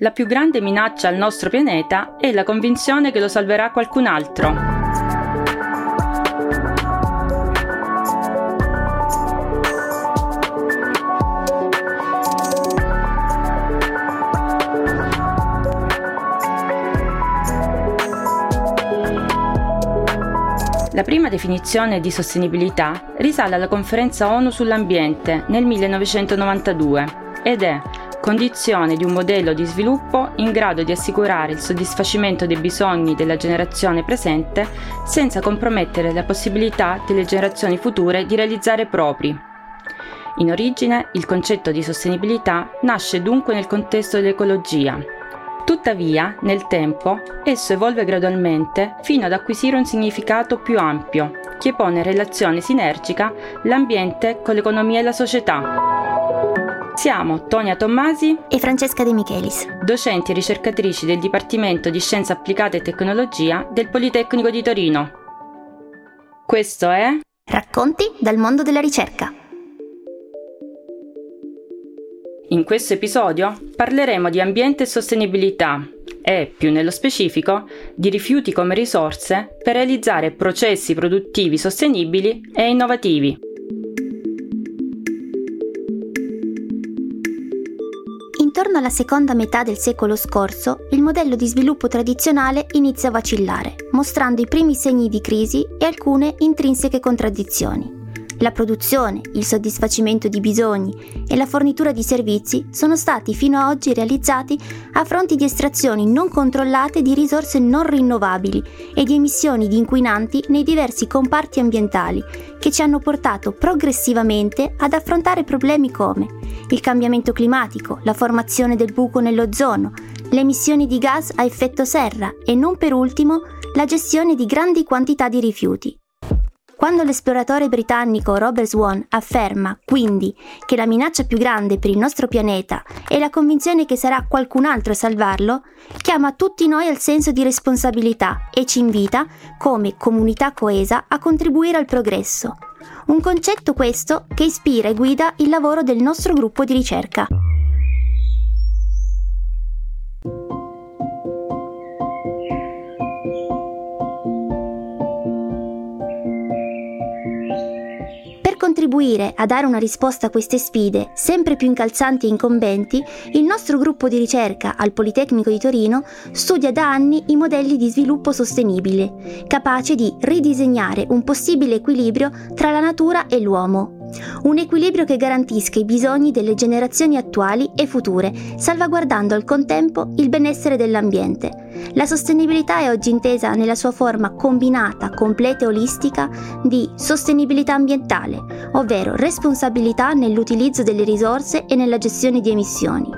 La più grande minaccia al nostro pianeta è la convinzione che lo salverà qualcun altro. La prima definizione di sostenibilità risale alla conferenza ONU sull'ambiente nel 1992 ed è condizione di un modello di sviluppo in grado di assicurare il soddisfacimento dei bisogni della generazione presente senza compromettere la possibilità delle generazioni future di realizzare propri. In origine, il concetto di sostenibilità nasce dunque nel contesto dell'ecologia, Tuttavia, nel tempo, esso evolve gradualmente fino ad acquisire un significato più ampio, che pone in relazione sinergica l'ambiente con l'economia e la società. Siamo Tonia Tommasi e Francesca De Michelis, docenti e ricercatrici del Dipartimento di Scienze Applicate e Tecnologia del Politecnico di Torino. Questo è Racconti dal mondo della ricerca. In questo episodio parleremo di ambiente e sostenibilità e, più nello specifico, di rifiuti come risorse per realizzare processi produttivi sostenibili e innovativi. Intorno alla seconda metà del secolo scorso, il modello di sviluppo tradizionale inizia a vacillare, mostrando i primi segni di crisi e alcune intrinseche contraddizioni. La produzione, il soddisfacimento di bisogni e la fornitura di servizi sono stati fino ad oggi realizzati a fronte di estrazioni non controllate di risorse non rinnovabili e di emissioni di inquinanti nei diversi comparti ambientali che ci hanno portato progressivamente ad affrontare problemi come il cambiamento climatico, la formazione del buco nell'ozono, le emissioni di gas a effetto serra e non per ultimo la gestione di grandi quantità di rifiuti. Quando l'esploratore britannico Robert Swan afferma, quindi, che la minaccia più grande per il nostro pianeta è la convinzione che sarà qualcun altro a salvarlo, chiama tutti noi al senso di responsabilità e ci invita, come comunità coesa, a contribuire al progresso. Un concetto questo che ispira e guida il lavoro del nostro gruppo di ricerca. Contribuire a dare una risposta a queste sfide sempre più incalzanti e incombenti, il nostro gruppo di ricerca al Politecnico di Torino studia da anni i modelli di sviluppo sostenibile, capace di ridisegnare un possibile equilibrio tra la natura e l'uomo. Un equilibrio che garantisca i bisogni delle generazioni attuali e future, salvaguardando al contempo il benessere dell'ambiente. La sostenibilità è oggi intesa nella sua forma combinata, completa e olistica di sostenibilità ambientale, ovvero responsabilità nell'utilizzo delle risorse e nella gestione di emissioni,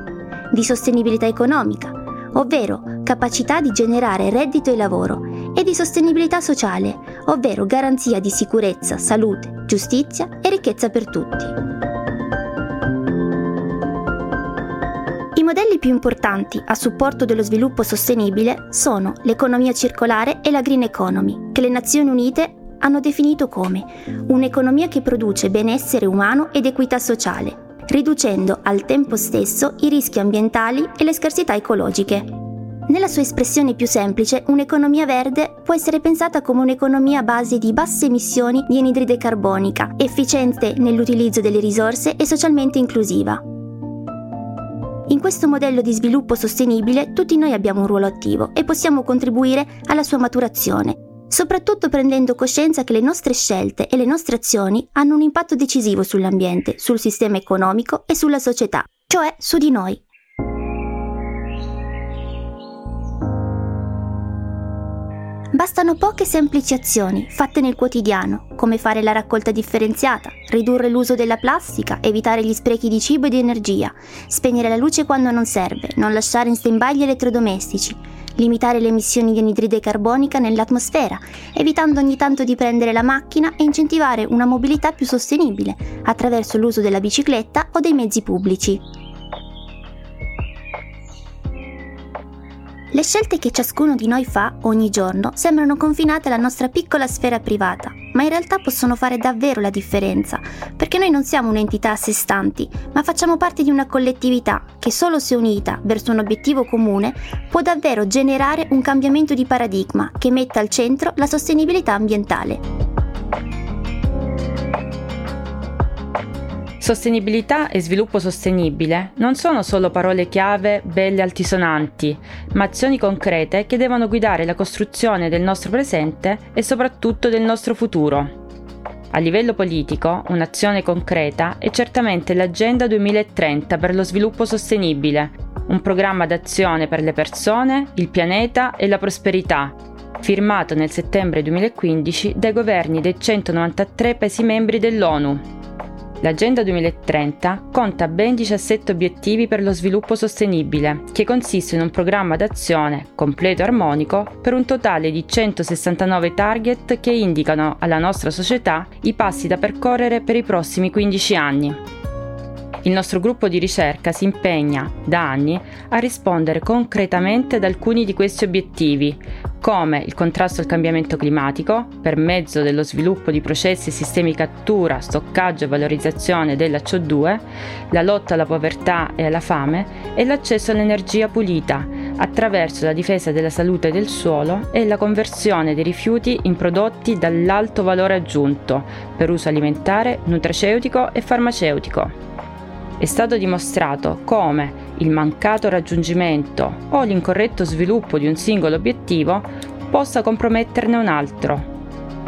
di sostenibilità economica, ovvero capacità di generare reddito e lavoro, e di sostenibilità sociale, ovvero garanzia di sicurezza, salute, giustizia e ricchezza per tutti. I modelli più importanti a supporto dello sviluppo sostenibile sono l'economia circolare e la green economy, che le Nazioni Unite hanno definito come un'economia che produce benessere umano ed equità sociale, riducendo al tempo stesso i rischi ambientali e le scarsità ecologiche. Nella sua espressione più semplice, un'economia verde può essere pensata come un'economia a base di basse emissioni di anidride carbonica, efficiente nell'utilizzo delle risorse e socialmente inclusiva. In questo modello di sviluppo sostenibile tutti noi abbiamo un ruolo attivo e possiamo contribuire alla sua maturazione, soprattutto prendendo coscienza che le nostre scelte e le nostre azioni hanno un impatto decisivo sull'ambiente, sul sistema economico e sulla società, cioè su di noi. Bastano poche semplici azioni fatte nel quotidiano, come fare la raccolta differenziata, ridurre l'uso della plastica, evitare gli sprechi di cibo e di energia, spegnere la luce quando non serve, non lasciare in stand-by gli elettrodomestici, limitare le emissioni di anidride carbonica nell'atmosfera, evitando ogni tanto di prendere la macchina e incentivare una mobilità più sostenibile attraverso l'uso della bicicletta o dei mezzi pubblici. Le scelte che ciascuno di noi fa ogni giorno sembrano confinate alla nostra piccola sfera privata, ma in realtà possono fare davvero la differenza, perché noi non siamo un'entità a sé stanti, ma facciamo parte di una collettività che solo se unita verso un obiettivo comune può davvero generare un cambiamento di paradigma che metta al centro la sostenibilità ambientale. Sostenibilità e sviluppo sostenibile non sono solo parole chiave belle altisonanti, ma azioni concrete che devono guidare la costruzione del nostro presente e soprattutto del nostro futuro. A livello politico, un'azione concreta è certamente l'Agenda 2030 per lo sviluppo sostenibile, un programma d'azione per le persone, il pianeta e la prosperità, firmato nel settembre 2015 dai governi dei 193 Paesi membri dell'ONU. L'Agenda 2030 conta ben 17 obiettivi per lo sviluppo sostenibile, che consiste in un programma d'azione completo e armonico per un totale di 169 target che indicano alla nostra società i passi da percorrere per i prossimi 15 anni. Il nostro gruppo di ricerca si impegna da anni a rispondere concretamente ad alcuni di questi obiettivi, come il contrasto al cambiamento climatico per mezzo dello sviluppo di processi e sistemi cattura, stoccaggio e valorizzazione della CO2, la lotta alla povertà e alla fame e l'accesso all'energia pulita attraverso la difesa della salute del suolo e la conversione dei rifiuti in prodotti dall'alto valore aggiunto per uso alimentare, nutraceutico e farmaceutico. È stato dimostrato come il mancato raggiungimento o l'incorretto sviluppo di un singolo obiettivo possa comprometterne un altro.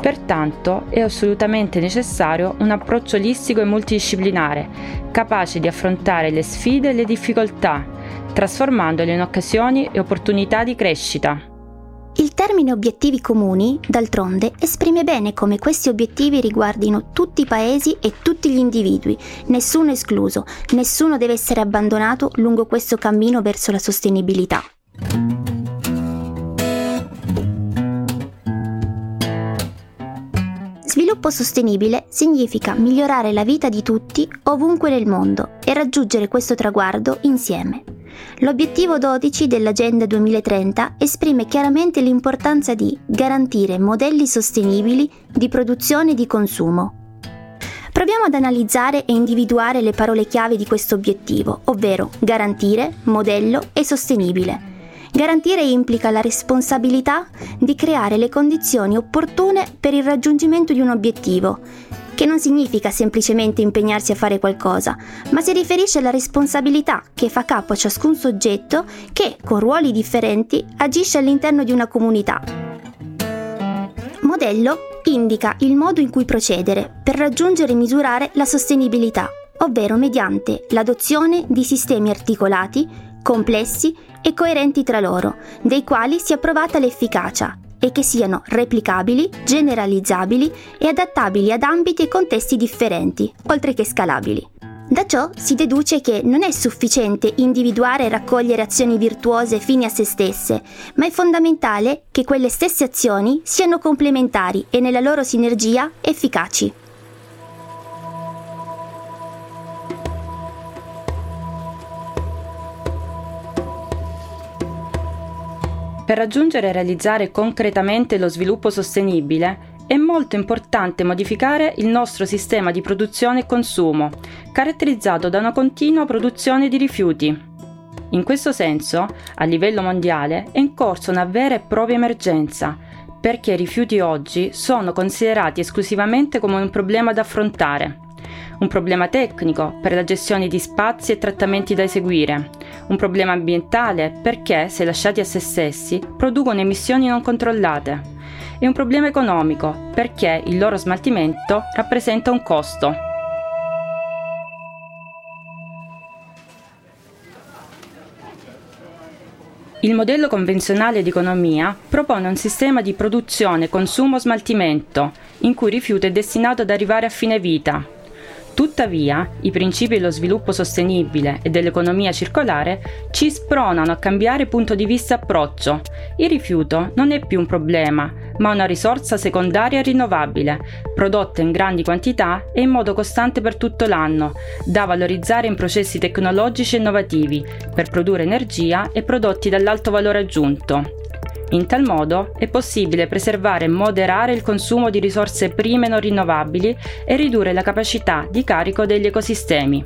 Pertanto è assolutamente necessario un approccio olistico e multidisciplinare, capace di affrontare le sfide e le difficoltà, trasformandole in occasioni e opportunità di crescita. Il termine obiettivi comuni, d'altronde, esprime bene come questi obiettivi riguardino tutti i paesi e tutti gli individui, nessuno escluso, nessuno deve essere abbandonato lungo questo cammino verso la sostenibilità. Sviluppo sostenibile significa migliorare la vita di tutti ovunque nel mondo e raggiungere questo traguardo insieme. L'obiettivo 12 dell'Agenda 2030 esprime chiaramente l'importanza di garantire modelli sostenibili di produzione e di consumo. Proviamo ad analizzare e individuare le parole chiave di questo obiettivo, ovvero garantire, modello e sostenibile. Garantire implica la responsabilità di creare le condizioni opportune per il raggiungimento di un obiettivo, che non significa semplicemente impegnarsi a fare qualcosa, ma si riferisce alla responsabilità che fa capo a ciascun soggetto che, con ruoli differenti, agisce all'interno di una comunità. Modello indica il modo in cui procedere per raggiungere e misurare la sostenibilità, ovvero mediante l'adozione di sistemi articolati, complessi e coerenti tra loro, dei quali sia provata l'efficacia e che siano replicabili, generalizzabili e adattabili ad ambiti e contesti differenti, oltre che scalabili. Da ciò si deduce che non è sufficiente individuare e raccogliere azioni virtuose fini a se stesse, ma è fondamentale che quelle stesse azioni siano complementari e nella loro sinergia efficaci. Per raggiungere e realizzare concretamente lo sviluppo sostenibile è molto importante modificare il nostro sistema di produzione e consumo, caratterizzato da una continua produzione di rifiuti. In questo senso, a livello mondiale è in corso una vera e propria emergenza, perché i rifiuti oggi sono considerati esclusivamente come un problema da affrontare un problema tecnico per la gestione di spazi e trattamenti da eseguire, un problema ambientale perché, se lasciati a se stessi, producono emissioni non controllate, e un problema economico perché il loro smaltimento rappresenta un costo. Il modello convenzionale di economia propone un sistema di produzione, consumo, smaltimento, in cui il rifiuto è destinato ad arrivare a fine vita, Tuttavia, i principi dello sviluppo sostenibile e dell'economia circolare ci spronano a cambiare punto di vista e approccio. Il rifiuto non è più un problema, ma una risorsa secondaria rinnovabile, prodotta in grandi quantità e in modo costante per tutto l'anno, da valorizzare in processi tecnologici innovativi per produrre energia e prodotti dall'alto valore aggiunto. In tal modo è possibile preservare e moderare il consumo di risorse prime non rinnovabili e ridurre la capacità di carico degli ecosistemi.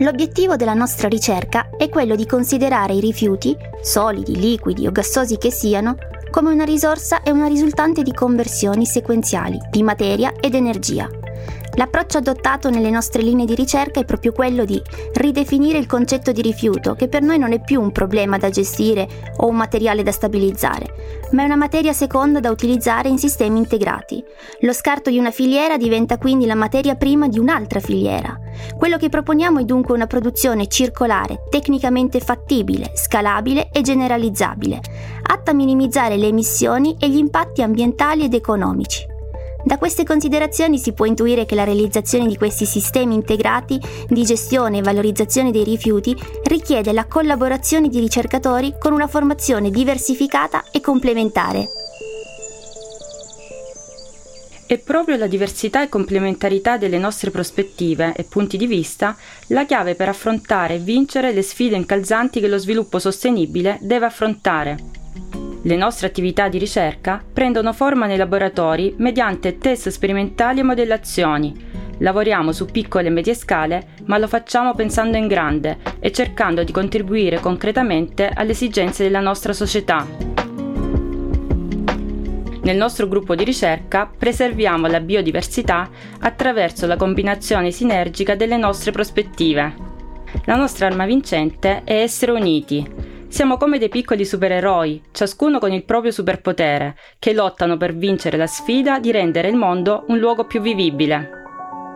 L'obiettivo della nostra ricerca è quello di considerare i rifiuti, solidi, liquidi o gassosi che siano, come una risorsa e una risultante di conversioni sequenziali di materia ed energia L'approccio adottato nelle nostre linee di ricerca è proprio quello di ridefinire il concetto di rifiuto, che per noi non è più un problema da gestire o un materiale da stabilizzare, ma è una materia seconda da utilizzare in sistemi integrati. Lo scarto di una filiera diventa quindi la materia prima di un'altra filiera. Quello che proponiamo è dunque una produzione circolare, tecnicamente fattibile, scalabile e generalizzabile, atta a minimizzare le emissioni e gli impatti ambientali ed economici. Da queste considerazioni si può intuire che la realizzazione di questi sistemi integrati di gestione e valorizzazione dei rifiuti richiede la collaborazione di ricercatori con una formazione diversificata e complementare. È proprio la diversità e complementarità delle nostre prospettive e punti di vista la chiave per affrontare e vincere le sfide incalzanti che lo sviluppo sostenibile deve affrontare. Le nostre attività di ricerca prendono forma nei laboratori mediante test sperimentali e modellazioni. Lavoriamo su piccole e medie scale, ma lo facciamo pensando in grande e cercando di contribuire concretamente alle esigenze della nostra società. Nel nostro gruppo di ricerca preserviamo la biodiversità attraverso la combinazione sinergica delle nostre prospettive. La nostra arma vincente è essere uniti, siamo come dei piccoli supereroi, ciascuno con il proprio superpotere, che lottano per vincere la sfida di rendere il mondo un luogo più vivibile.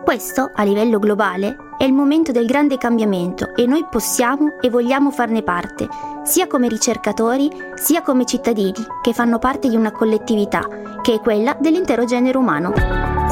Questo, a livello globale, è il momento del grande cambiamento e noi possiamo e vogliamo farne parte, sia come ricercatori, sia come cittadini che fanno parte di una collettività, che è quella dell'intero genere umano.